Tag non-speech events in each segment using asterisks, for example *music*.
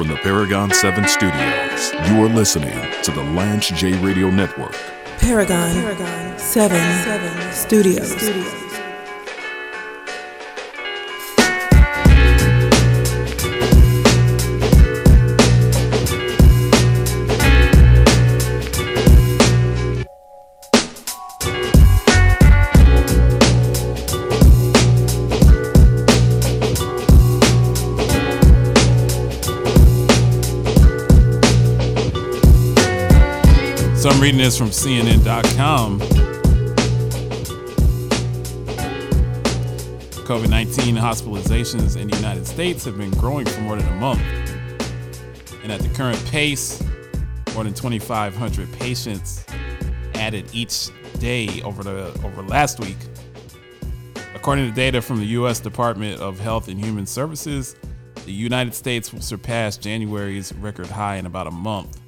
from the Paragon 7 studios, you are listening to the Lance J Radio Network. Paragon, Paragon 7, 7 Studios. Studios. I'm reading this from CNN.com. COVID 19 hospitalizations in the United States have been growing for more than a month. And at the current pace, more than 2,500 patients added each day over the over last week. According to data from the U.S. Department of Health and Human Services, the United States will surpass January's record high in about a month.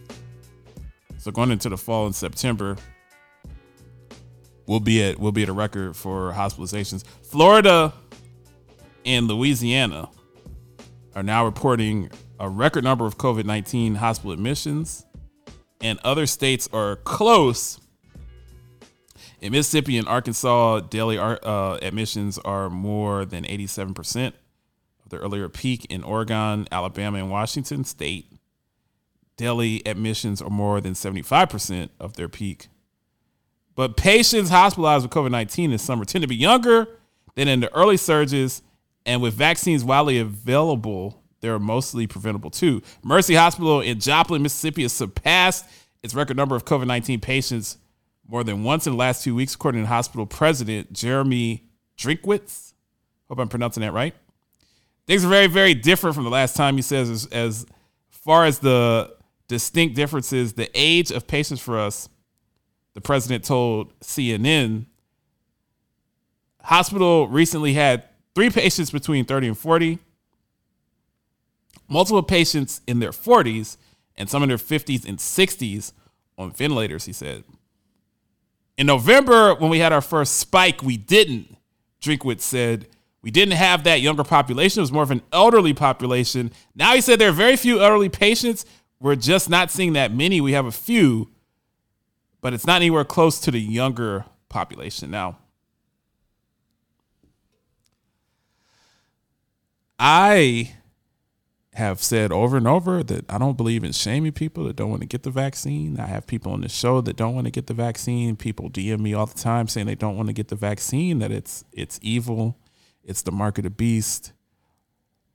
So going into the fall in September, we'll be at we'll be at a record for hospitalizations. Florida and Louisiana are now reporting a record number of COVID 19 hospital admissions, and other states are close. In Mississippi and Arkansas, daily uh, admissions are more than 87% of the earlier peak. In Oregon, Alabama, and Washington State, daily admissions are more than 75% of their peak. But patients hospitalized with COVID 19 this summer tend to be younger than in the early surges, and with vaccines widely available, they're mostly preventable too. Mercy Hospital in Joplin, Mississippi has surpassed its record number of COVID 19 patients more than once in the last two weeks, according to hospital president Jeremy Drinkwitz. Hope I'm pronouncing that right. Things are very, very different from the last time, he says, as, as far as the distinct differences. The age of patients for us, the president told CNN. Hospital recently had three patients between 30 and 40, multiple patients in their 40s, and some in their 50s and 60s on ventilators, he said. In November, when we had our first spike, we didn't, Drinkwitz said. We didn't have that younger population. It was more of an elderly population. Now he said there are very few elderly patients, we're just not seeing that many. We have a few, but it's not anywhere close to the younger population. Now, I have said over and over that I don't believe in shaming people that don't want to get the vaccine. I have people on the show that don't want to get the vaccine. People DM me all the time saying they don't want to get the vaccine, that it's it's evil, it's the mark of the beast,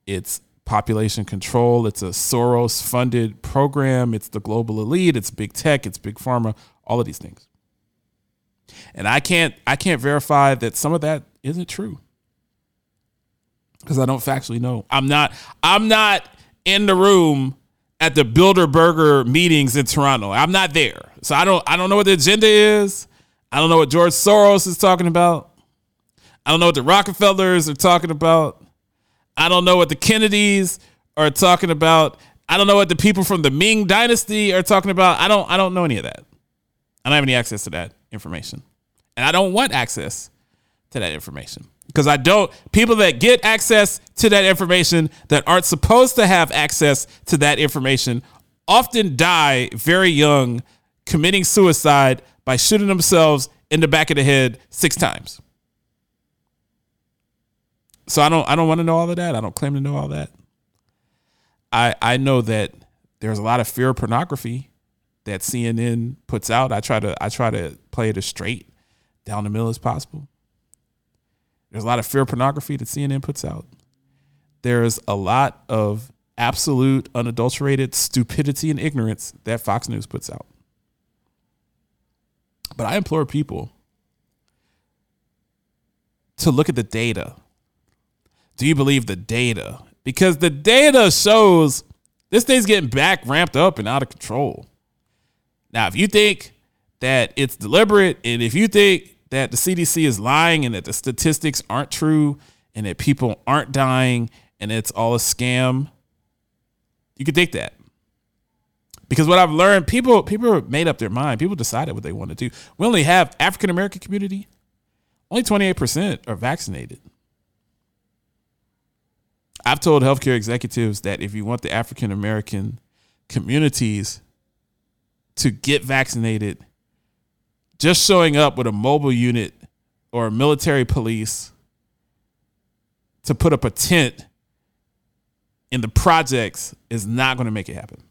it's population control. It's a Soros funded program. It's the global elite. It's big tech. It's big pharma. All of these things. And I can't I can't verify that some of that isn't true. Because I don't factually know. I'm not I'm not in the room at the Bilderberger meetings in Toronto. I'm not there. So I don't I don't know what the agenda is. I don't know what George Soros is talking about. I don't know what the Rockefellers are talking about. I don't know what the Kennedys are talking about. I don't know what the people from the Ming dynasty are talking about. I don't I don't know any of that. I don't have any access to that information. And I don't want access to that information. Because I don't people that get access to that information that aren't supposed to have access to that information often die very young committing suicide by shooting themselves in the back of the head 6 times. So I don't I don't want to know all of that. I don't claim to know all that. I I know that there's a lot of fear pornography that CNN puts out. I try to I try to play it as straight down the middle as possible. There's a lot of fear pornography that CNN puts out. There's a lot of absolute unadulterated stupidity and ignorance that Fox News puts out. But I implore people to look at the data do you believe the data? Because the data shows this thing's getting back ramped up and out of control. Now, if you think that it's deliberate and if you think that the CDC is lying and that the statistics aren't true and that people aren't dying and it's all a scam, you could think that. Because what I've learned, people people made up their mind. People decided what they want to do. We only have African American community. Only 28% are vaccinated. I've told healthcare executives that if you want the African American communities to get vaccinated, just showing up with a mobile unit or military police to put up a tent in the projects is not going to make it happen.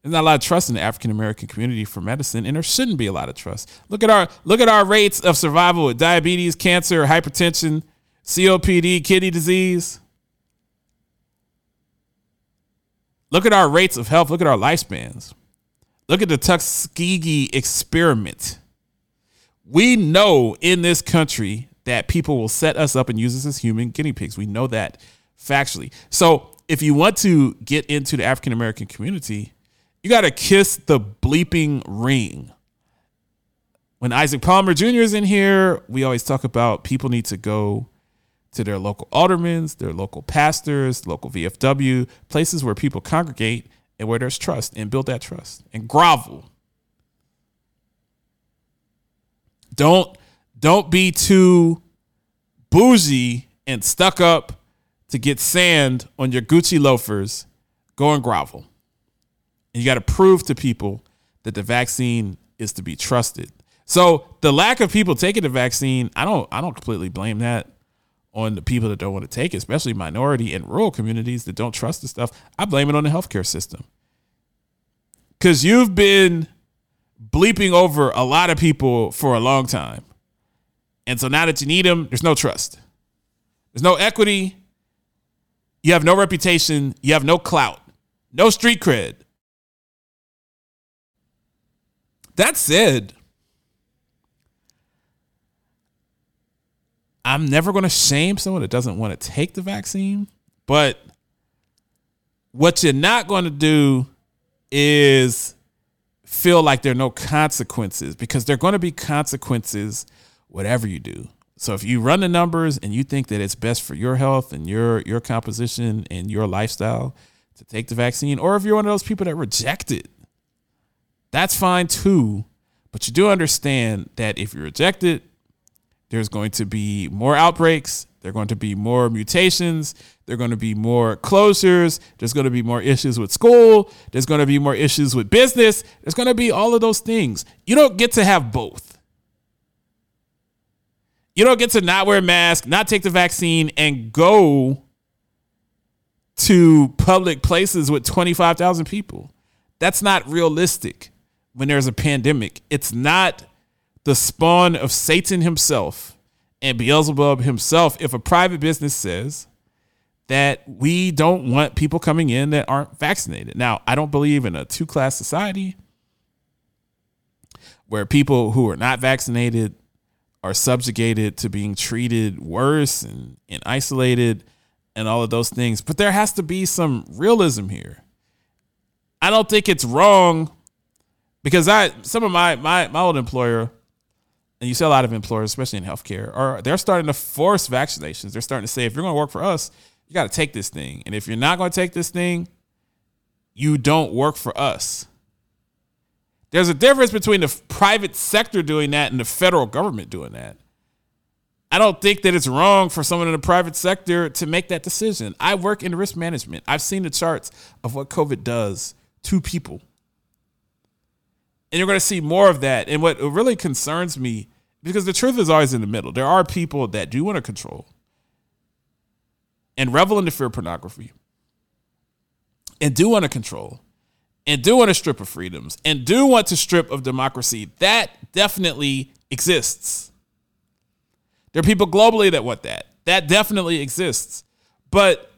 There's not a lot of trust in the African American community for medicine, and there shouldn't be a lot of trust. Look at our look at our rates of survival with diabetes, cancer, hypertension, COPD, kidney disease. Look at our rates of health. Look at our lifespans. Look at the Tuskegee experiment. We know in this country that people will set us up and use us as human guinea pigs. We know that factually. So if you want to get into the African American community, you got to kiss the bleeping ring. When Isaac Palmer Jr. is in here, we always talk about people need to go to their local aldermans, their local pastors, local VFW, places where people congregate and where there's trust and build that trust and grovel. Don't don't be too bougie and stuck up to get sand on your Gucci loafers. Go and grovel. And you got to prove to people that the vaccine is to be trusted. So the lack of people taking the vaccine, I don't I don't completely blame that on the people that don't want to take it, especially minority and rural communities that don't trust the stuff. I blame it on the healthcare system. Cause you've been bleeping over a lot of people for a long time. And so now that you need them, there's no trust. There's no equity. You have no reputation. You have no clout, no street cred. That said, I'm never going to shame someone that doesn't want to take the vaccine, but what you're not going to do is feel like there are no consequences because there are going to be consequences whatever you do. So if you run the numbers and you think that it's best for your health and your your composition and your lifestyle to take the vaccine, or if you're one of those people that reject it, that's fine too. But you do understand that if you reject it, there's going to be more outbreaks. There are going to be more mutations. There are going to be more closures. There's going to be more issues with school. There's going to be more issues with business. There's going to be all of those things. You don't get to have both. You don't get to not wear a mask, not take the vaccine, and go to public places with 25,000 people. That's not realistic when there's a pandemic. It's not the spawn of Satan himself and Beelzebub himself if a private business says that we don't want people coming in that aren't vaccinated. Now, I don't believe in a two class society where people who are not vaccinated are subjugated to being treated worse and, and isolated and all of those things. But there has to be some realism here. I don't think it's wrong because I some of my my my old employer and you see a lot of employers, especially in healthcare, are they're starting to force vaccinations. They're starting to say, if you're going to work for us, you got to take this thing, and if you're not going to take this thing, you don't work for us. There's a difference between the private sector doing that and the federal government doing that. I don't think that it's wrong for someone in the private sector to make that decision. I work in risk management. I've seen the charts of what COVID does to people. And you're going to see more of that. And what really concerns me because the truth is always in the middle. There are people that do want to control and revel in the fear of pornography and do want to control and do want to strip of freedoms and do want to strip of democracy. That definitely exists. There are people globally that want that. That definitely exists. But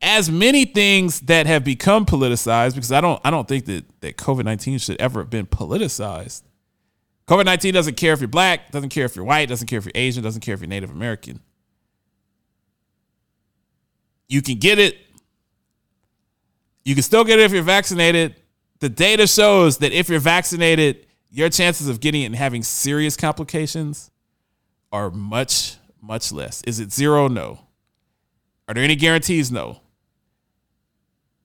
as many things that have become politicized, because I don't I don't think that, that COVID-19 should ever have been politicized COVID 19 doesn't care if you're black, doesn't care if you're white, doesn't care if you're Asian, doesn't care if you're Native American. You can get it. You can still get it if you're vaccinated. The data shows that if you're vaccinated, your chances of getting it and having serious complications are much, much less. Is it zero? No. Are there any guarantees? No.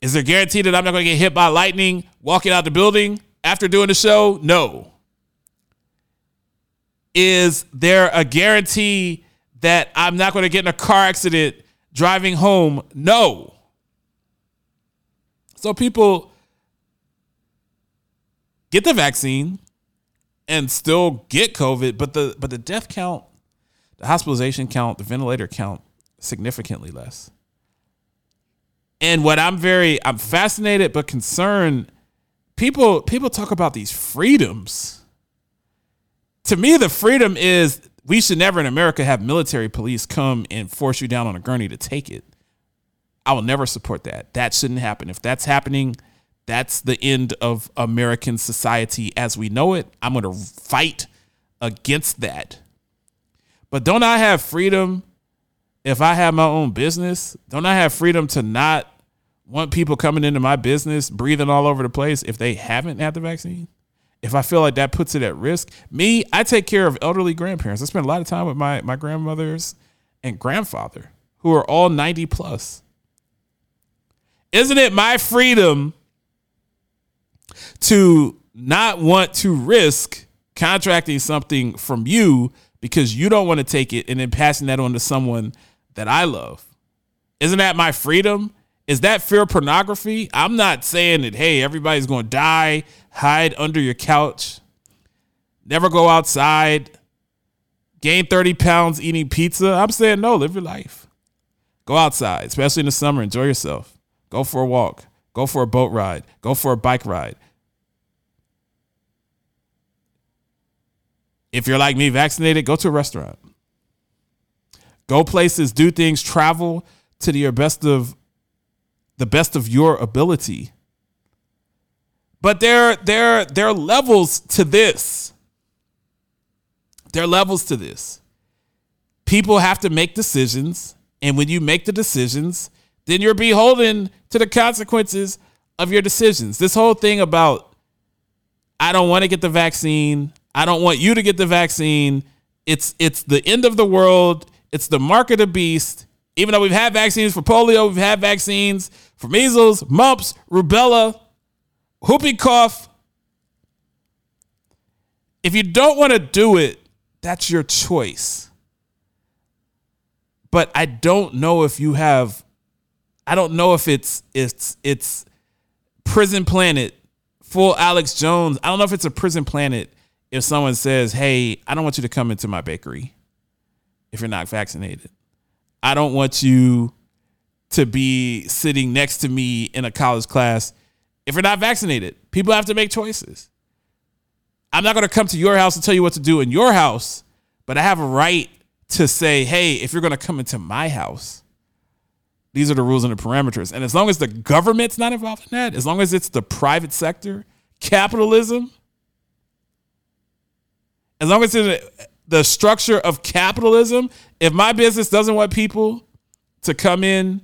Is there guarantee that I'm not going to get hit by lightning walking out the building after doing the show? No is there a guarantee that I'm not going to get in a car accident driving home, no. So people get the vaccine and still get COVID, but the but the death count, the hospitalization count, the ventilator count significantly less. And what I'm very I'm fascinated but concerned people people talk about these freedoms. To me the freedom is we should never in America have military police come and force you down on a gurney to take it. I will never support that. That shouldn't happen. If that's happening, that's the end of American society as we know it. I'm going to fight against that. But don't I have freedom if I have my own business? Don't I have freedom to not want people coming into my business breathing all over the place if they haven't had the vaccine? If I feel like that puts it at risk, me, I take care of elderly grandparents. I spend a lot of time with my my grandmothers and grandfather who are all 90 plus. Isn't it my freedom to not want to risk contracting something from you because you don't want to take it and then passing that on to someone that I love. Isn't that my freedom? Is that fear pornography? I'm not saying that, hey, everybody's going to die, hide under your couch, never go outside, gain 30 pounds eating pizza. I'm saying, no, live your life. Go outside, especially in the summer, enjoy yourself. Go for a walk, go for a boat ride, go for a bike ride, If you're like me, vaccinated, go to a restaurant. Go places, do things, travel to your best of the best of your ability. But there, there, there are levels to this. There are levels to this. People have to make decisions, and when you make the decisions, then you're beholden to the consequences of your decisions. This whole thing about I don't want to get the vaccine, I don't want you to get the vaccine. It's it's the end of the world. It's the mark of the beast. Even though we've had vaccines for polio, we've had vaccines for measles, mumps, rubella, whooping cough. If you don't want to do it, that's your choice. But I don't know if you have I don't know if it's it's it's prison planet full Alex Jones. I don't know if it's a prison planet if someone says, Hey, I don't want you to come into my bakery if you're not vaccinated. I don't want you to be sitting next to me in a college class if you're not vaccinated. People have to make choices. I'm not going to come to your house and tell you what to do in your house, but I have a right to say, hey, if you're going to come into my house, these are the rules and the parameters. And as long as the government's not involved in that, as long as it's the private sector, capitalism, as long as it's the structure of capitalism, if my business doesn't want people to come in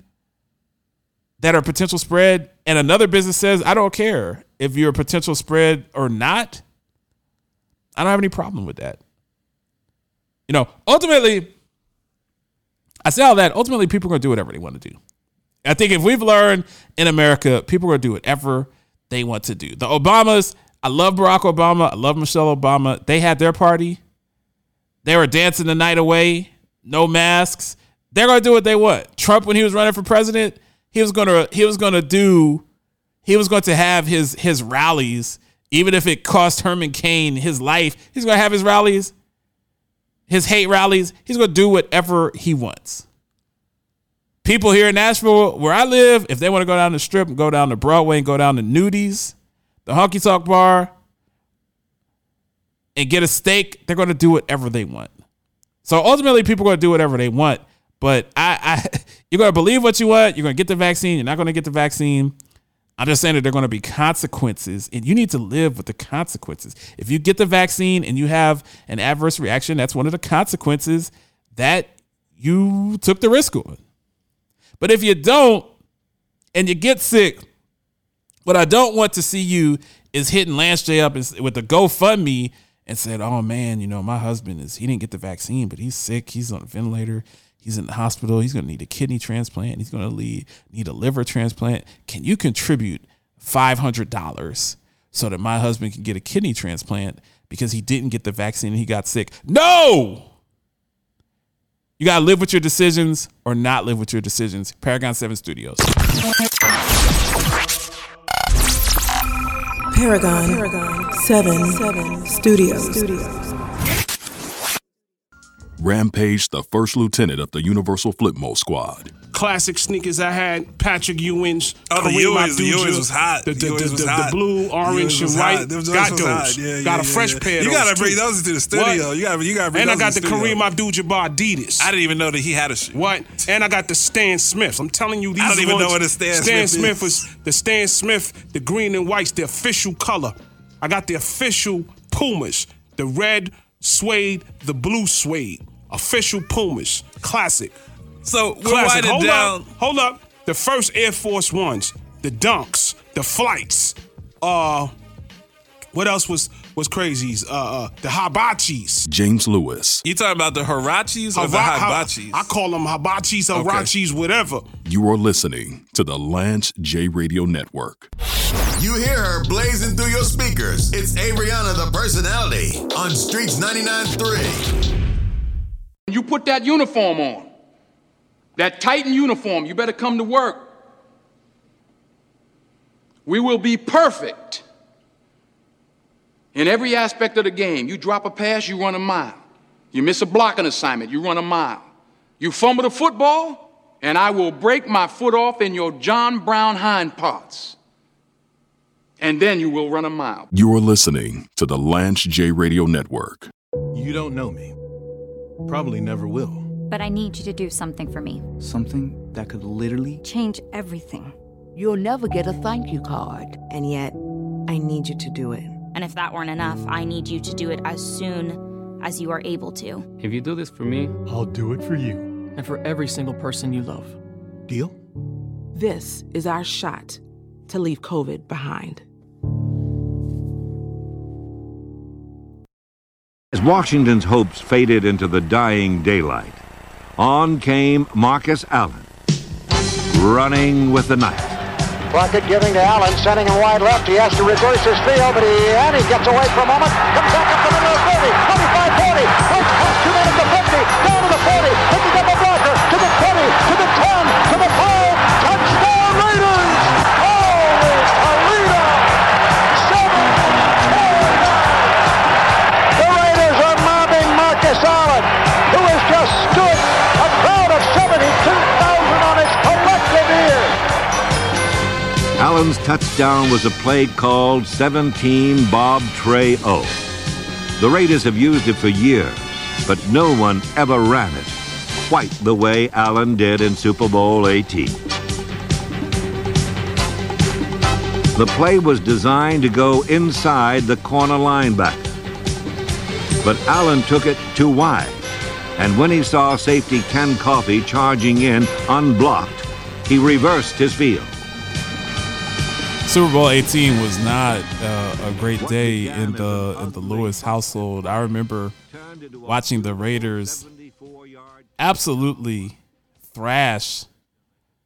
that are potential spread, and another business says, I don't care if you're a potential spread or not, I don't have any problem with that. You know, ultimately, I say all that. Ultimately, people are going to do whatever they want to do. I think if we've learned in America, people are going to do whatever they want to do. The Obamas I love Barack Obama. I love Michelle Obama. They had their party. They were dancing the night away, no masks. They're gonna do what they want. Trump, when he was running for president, he was gonna he was gonna do he was going to have his his rallies, even if it cost Herman Cain his life. He's gonna have his rallies, his hate rallies. He's gonna do whatever he wants. People here in Nashville, where I live, if they want to go down the strip and go down to Broadway and go down to Nudies, the honky Tonk bar and get a steak, they're going to do whatever they want. So ultimately, people are going to do whatever they want. But I, I *laughs* you're to believe what you want. You're to get the vaccine. You're not to get the vaccine. I'm just saying that there are going to be consequences, and you need to live with the consequences. If you get the vaccine and you have an adverse reaction, that's one of the consequences that you took the risk on. But if you don't and you get sick, what I don't want to see you is hitting Lance J up with the GoFundMe and said, "Oh man, you know my husband is he didn't get the vaccine, but he's sick. He's on a ventilator. He's in the hospital. He's going to need a kidney transplant. He's going to need a liver transplant. Can you contribute five hundred dollars so that my husband can get a kidney transplant because he didn't get the vaccine and he got sick?" No. You gotta live with your decisions or not live with your decisions. Paragon 7 Studios. Paragon, Paragon 7, 7 Studios. Rampage, the first lieutenant of the Universal Flipmo Squad. classic sneakers I had, Patrick Ewing's. Oh, the Kareem Ewings- the Abdul-Jabbar, Ewings was hot. The, the, The the, the- the blue, orange, Ewings and white. hot. Them joints Got those. hot. Yeah, yeah, got a yeah, fresh yeah. pair You gotta bring too. those into the studio. What? You gotta- you gotta bring And I got the the studio. Kareem Abdul-Jabbar Adidas. I didn't even know that he had a shoe. What? And I got the Stan Smiths. I'm telling you, these I don't even ones- know what a Stan Stan Smith Smith is. was the Stan Smith, the green and whites, the official color. I got the official Pumas, the red suede, the blue suede, official Pumas, classic. So we're Classic. Hold down. up, hold up. The first Air Force Ones, the Dunks, the Flights. Uh, what else was was crazies? Uh, uh the Hibachis. James Lewis. You talking about the Huaraches or the Hiba- Hibachis? I call them Hibachis, Huaraches, whatever. You are listening to the Lance J Radio Network. You hear her blazing through your speakers. It's Ariana the personality on Streets 99.3. You put that uniform on, that Titan uniform, you better come to work. We will be perfect in every aspect of the game. You drop a pass, you run a mile. You miss a blocking assignment, you run a mile. You fumble the football, and I will break my foot off in your John Brown hind parts. And then you will run a mile. You are listening to the Lance J Radio Network. You don't know me. Probably never will. But I need you to do something for me. Something that could literally Change everything. You'll never get a thank you card. And yet, I need you to do it. And if that weren't enough, I need you to do it as soon as you are able to. If you do this for me, I'll do it for you. and for every single person you love. Deal? This is our shot to leave COVID behind. As Washington's hopes faded into the dying daylight, on came Marcus Allen, running with the knife. Plunkett giving to Allen, sending him wide left. He has to reverse his field, but he and he gets away for a moment. Comes back up the middle of the 30, 25, 40. Wait, comes two men at the 50, down to the 40, picking up a Allen's touchdown was a play called 17 Bob Trey O. The Raiders have used it for years, but no one ever ran it quite the way Allen did in Super Bowl 18. The play was designed to go inside the corner linebacker. But Allen took it too wide, and when he saw safety Ken Coffey charging in unblocked, he reversed his field. Super Bowl 18 was not uh, a great day in the in the Lewis household. I remember watching the Raiders absolutely thrash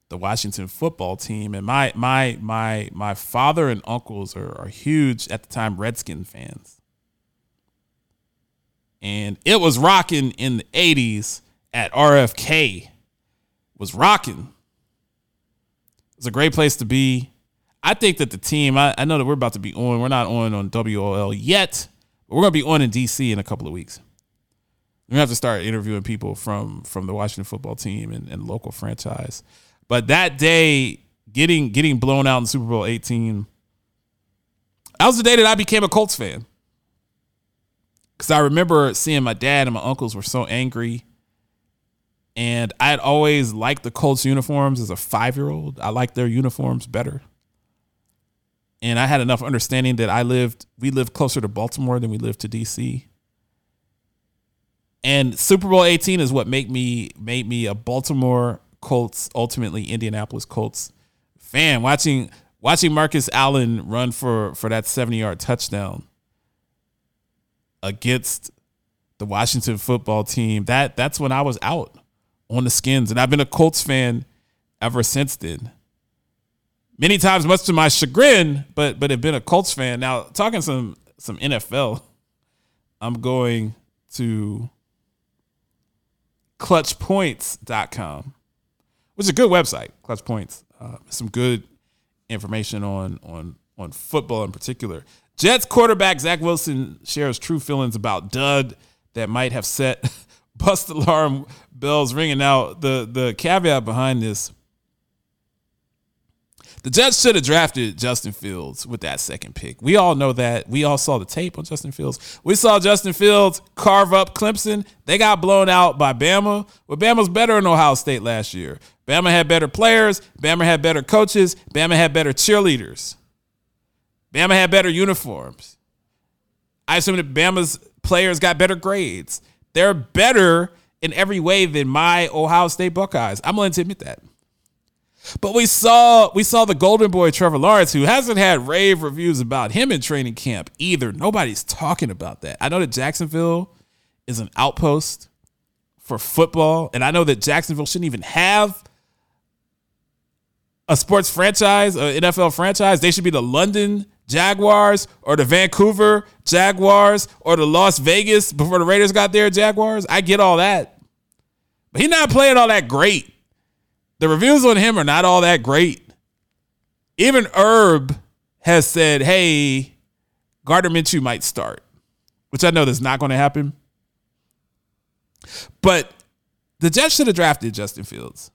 the Washington football team, and my my my my father and uncles are, are huge at the time Redskin fans, and it was rocking in the 80s at RFK. Was rocking. It's a great place to be. I think that the team, I, I know that we're about to be on. We're not on on WOL yet, but we're going to be on in DC in a couple of weeks. We're going to have to start interviewing people from from the Washington football team and, and local franchise. But that day, getting getting blown out in Super Bowl 18, that was the day that I became a Colts fan. Because I remember seeing my dad and my uncles were so angry. And I had always liked the Colts uniforms as a five year old. I liked their uniforms better and I had enough understanding that I lived we lived closer to Baltimore than we lived to DC. And Super Bowl 18 is what made me made me a Baltimore Colts, ultimately Indianapolis Colts fan. Watching watching Marcus Allen run for for that 70-yard touchdown against the Washington football team. That that's when I was out on the skins and I've been a Colts fan ever since then many times, much to my chagrin, but but have been a Colts fan. Now, talking some some NFL, I'm going to clutchpoints.com, which is a good website. Clutch Points, uh, some good information on on on football in particular. Jets quarterback Zach Wilson shares true feelings about dud that might have set *laughs* bust alarm bells ringing out. The the caveat behind this the Jets should have drafted Justin Fields with that second pick. We all know that. We all saw the tape on Justin Fields. We saw Justin Fields carve up Clemson. They got blown out by Bama. But Bama's better than Ohio State last year. Bama had better players. Bama had better coaches. Bama had better cheerleaders. Bama had better uniforms. I assume that Bama's players got better grades. They're better in every way than my Ohio State Buckeyes. I'm willing to admit that. But we saw we saw the golden boy Trevor Lawrence, who hasn't had rave reviews about him in training camp either. Nobody's talking about that. I know that Jacksonville is an outpost for football, and I know that Jacksonville shouldn't even have a sports franchise, an NFL franchise. They should be the London Jaguars or the Vancouver Jaguars or the Las Vegas before the Raiders got there Jaguars. I get all that. But he's not playing all that great. The reviews on him are not all that great. Even Herb has said, hey, Gardner Minshew might start, which I know that's not going to happen. But the Jets should have drafted Justin Fields.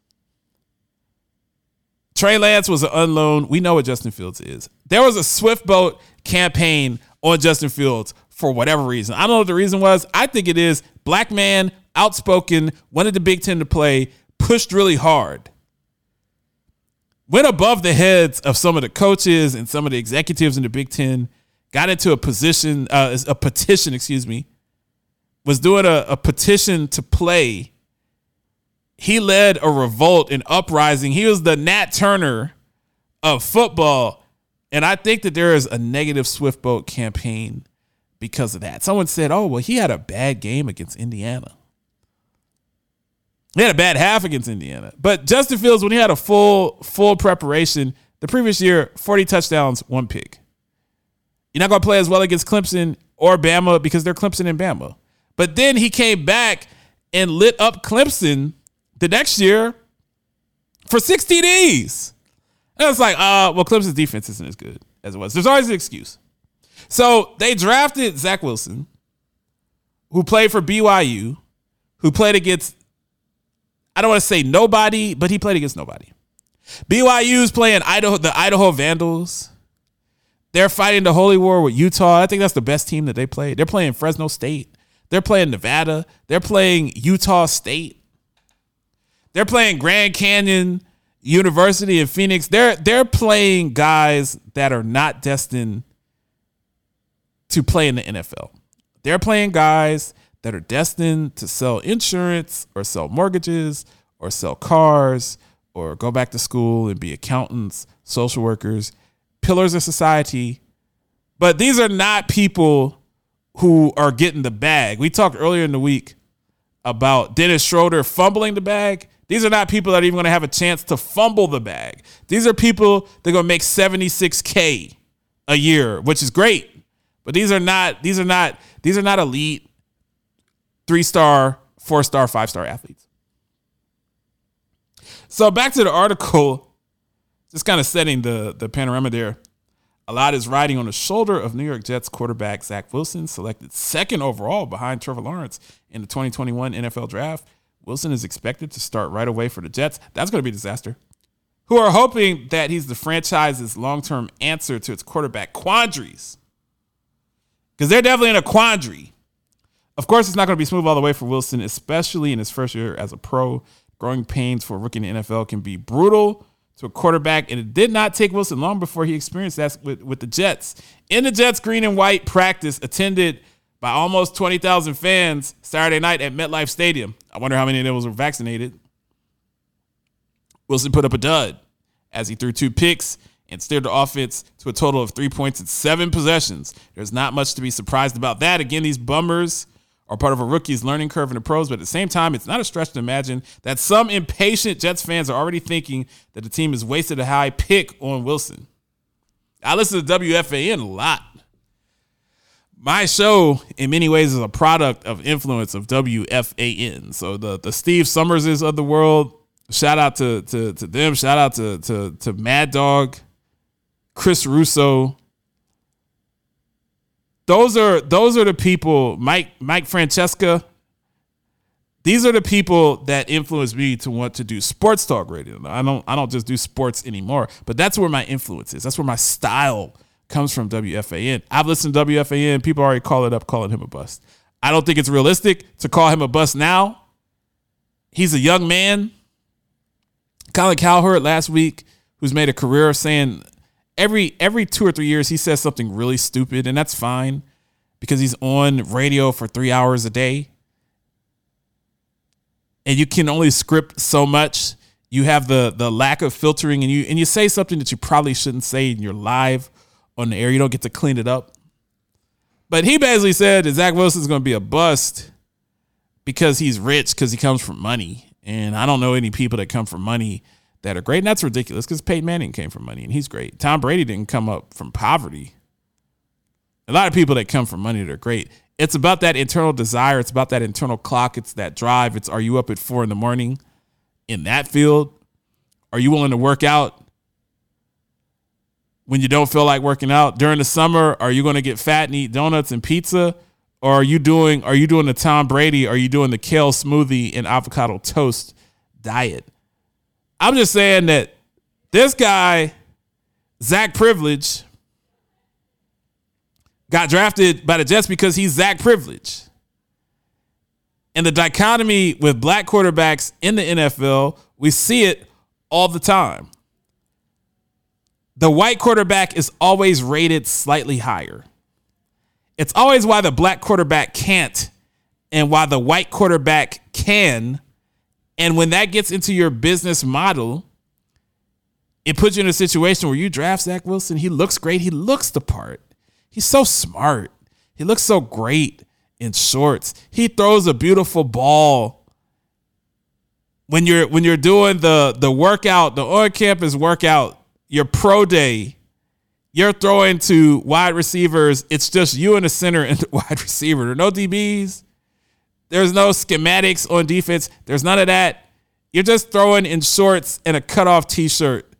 Trey Lance was an unloan. We know what Justin Fields is. There was a swift boat campaign on Justin Fields for whatever reason. I don't know what the reason was. I think it is black man, outspoken, wanted the Big Ten to play, pushed really hard. Went above the heads of some of the coaches and some of the executives in the Big Ten, got into a position, uh, a petition, excuse me, was doing a, a petition to play he led a revolt, an uprising. He was the Nat Turner of football. And I think that there is a negative Swift Boat campaign because of that. Someone said, oh, well, he had a bad game against Indiana. He had a bad half against Indiana. But Justin Fields, when he had a full, full preparation, the previous year, 40 touchdowns, one pick. You're not going to play as well against Clemson or Bama because they're Clemson and Bama. But then he came back and lit up Clemson the next year for 60 Ds. And it's like, uh, well, Clemson's defense isn't as good as it was. There's always an excuse. So they drafted Zach Wilson, who played for BYU, who played against, I don't want to say nobody, but he played against nobody. BYU's playing Idaho, the Idaho Vandals. They're fighting the Holy War with Utah. I think that's the best team that they played. They're playing Fresno State. They're playing Nevada. They're playing Utah State. They're playing Grand Canyon University in Phoenix. They're they're playing guys that are not destined to play in the NFL. They're playing guys that are destined to sell insurance or sell mortgages or sell cars or go back to school and be accountants, social workers, pillars of society. But these are not people who are getting the bag. We talked earlier in the week about Dennis Schroeder fumbling the bag. These are not people that are even going to have a chance to fumble the bag. These are people that are going to make 76k a year, which is great. But these are not these are not these are not elite 3-star, 4-star, 5-star athletes. So back to the article, just kind of setting the the panorama there. A lot is riding on the shoulder of New York Jets quarterback Zach Wilson, selected second overall behind Trevor Lawrence in the 2021 NFL draft. Wilson is expected to start right away for the Jets. That's going to be a disaster. Who are hoping that he's the franchise's long term answer to its quarterback quandaries. Because they're definitely in a quandary. Of course, it's not going to be smooth all the way for Wilson, especially in his first year as a pro. Growing pains for a rookie in the NFL can be brutal to a quarterback, and it did not take Wilson long before he experienced that with, with the Jets. In the Jets green and white practice attended by almost 20,000 fans Saturday night at MetLife Stadium. I wonder how many of those were vaccinated. Wilson put up a dud as he threw two picks and steered the offense to a total of three points in seven possessions. There's not much to be surprised about that. Again, these bummers are part of a rookie's learning curve in the pros, but at the same time, it's not a stretch to imagine that some impatient Jets fans are already thinking that the team has wasted a high pick on Wilson. I listen to WFAN a lot. my show in many ways is a product of influence of WFAN. So the the Steve Somerses of the world, shout out to to to them, shout out to to to Mad Dog, Chris Russo. Those are those are the people, Mike Mike Francesa. These are the people that influence me to want to do sports talk radio. I don't I don't just do sports anymore, but that's where my influence is. That's where my style comes from WFAN. I've listened to WFAN. People already call it up, calling him a bust. I don't think it's realistic to call him a bust now. He's a young man. Colin Cowherd last week, who's made a career of saying every every two or three years he says something really stupid, and that's fine because he's on radio for three hours a day. And you can only script so much. You have the the lack of filtering, and you and you say something that you probably shouldn't say in your live on the air. You don't get to clean it up. But he basically said that Zach Wilson's going to be a bust because he's rich because he comes from money. And I don't know any people that come from money that are great. And that's ridiculous because Peyton Manning came from money and he's great. Tom Brady didn't come up from poverty. A lot of people that come from money that are great. It's about that internal desire. It's about that internal clock. It's that drive. It's are you up at four in the morning in that field? Are you willing to work out when you don't feel like working out during the summer are you going to get fat and eat donuts and pizza or are you doing are you doing the tom brady are you doing the kale smoothie and avocado toast diet i'm just saying that this guy zach privilege got drafted by the jets because he's zach privilege and the dichotomy with black quarterbacks in the nfl we see it all the time the white quarterback is always rated slightly higher. It's always why the black quarterback can't and why the white quarterback can. And when that gets into your business model, it puts you in a situation where you draft Zach Wilson. He looks great. He looks the part. He's so smart. He looks so great in shorts. He throws a beautiful ball. When you're when you're doing the the workout, the on campus workout, your pro day, you're throwing to wide receivers. It's just you and the center and the *laughs* wide receiver. There are no DBs. There's no schematics on defense. There's none of that. You're just throwing in shorts and a cutoff t-shirt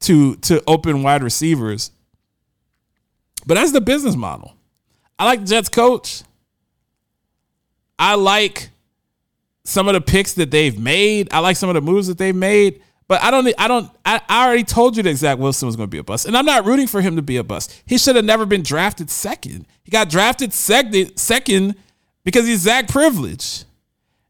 to to open wide receivers. But that's the business model. I like Jets coach. I like some of the picks that they've made. I like some of the moves that they've made. But I don't. I don't. I, I already told you that Zach Wilson was going to be a bust, and I'm not rooting for him to be a bust. He should have never been drafted second. He got drafted second, second because he's Zach privilege,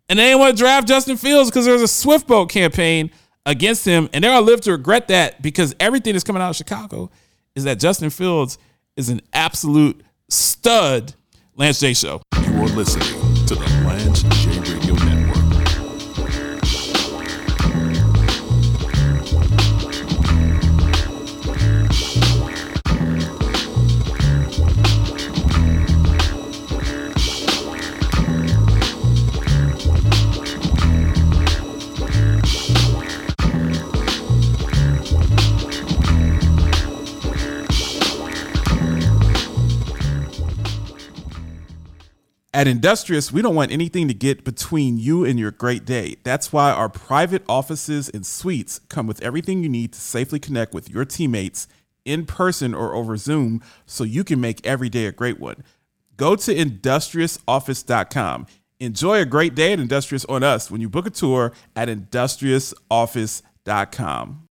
and they didn't want to draft Justin Fields because there was a Swift boat campaign against him, and they're gonna live to regret that because everything that's coming out of Chicago is that Justin Fields is an absolute stud. Lance J Show. You are listening to the Lance J Radio Network. At Industrious, we don't want anything to get between you and your great day. That's why our private offices and suites come with everything you need to safely connect with your teammates in person or over Zoom so you can make every day a great one. Go to industriousoffice.com. Enjoy a great day at Industrious on us when you book a tour at industriousoffice.com.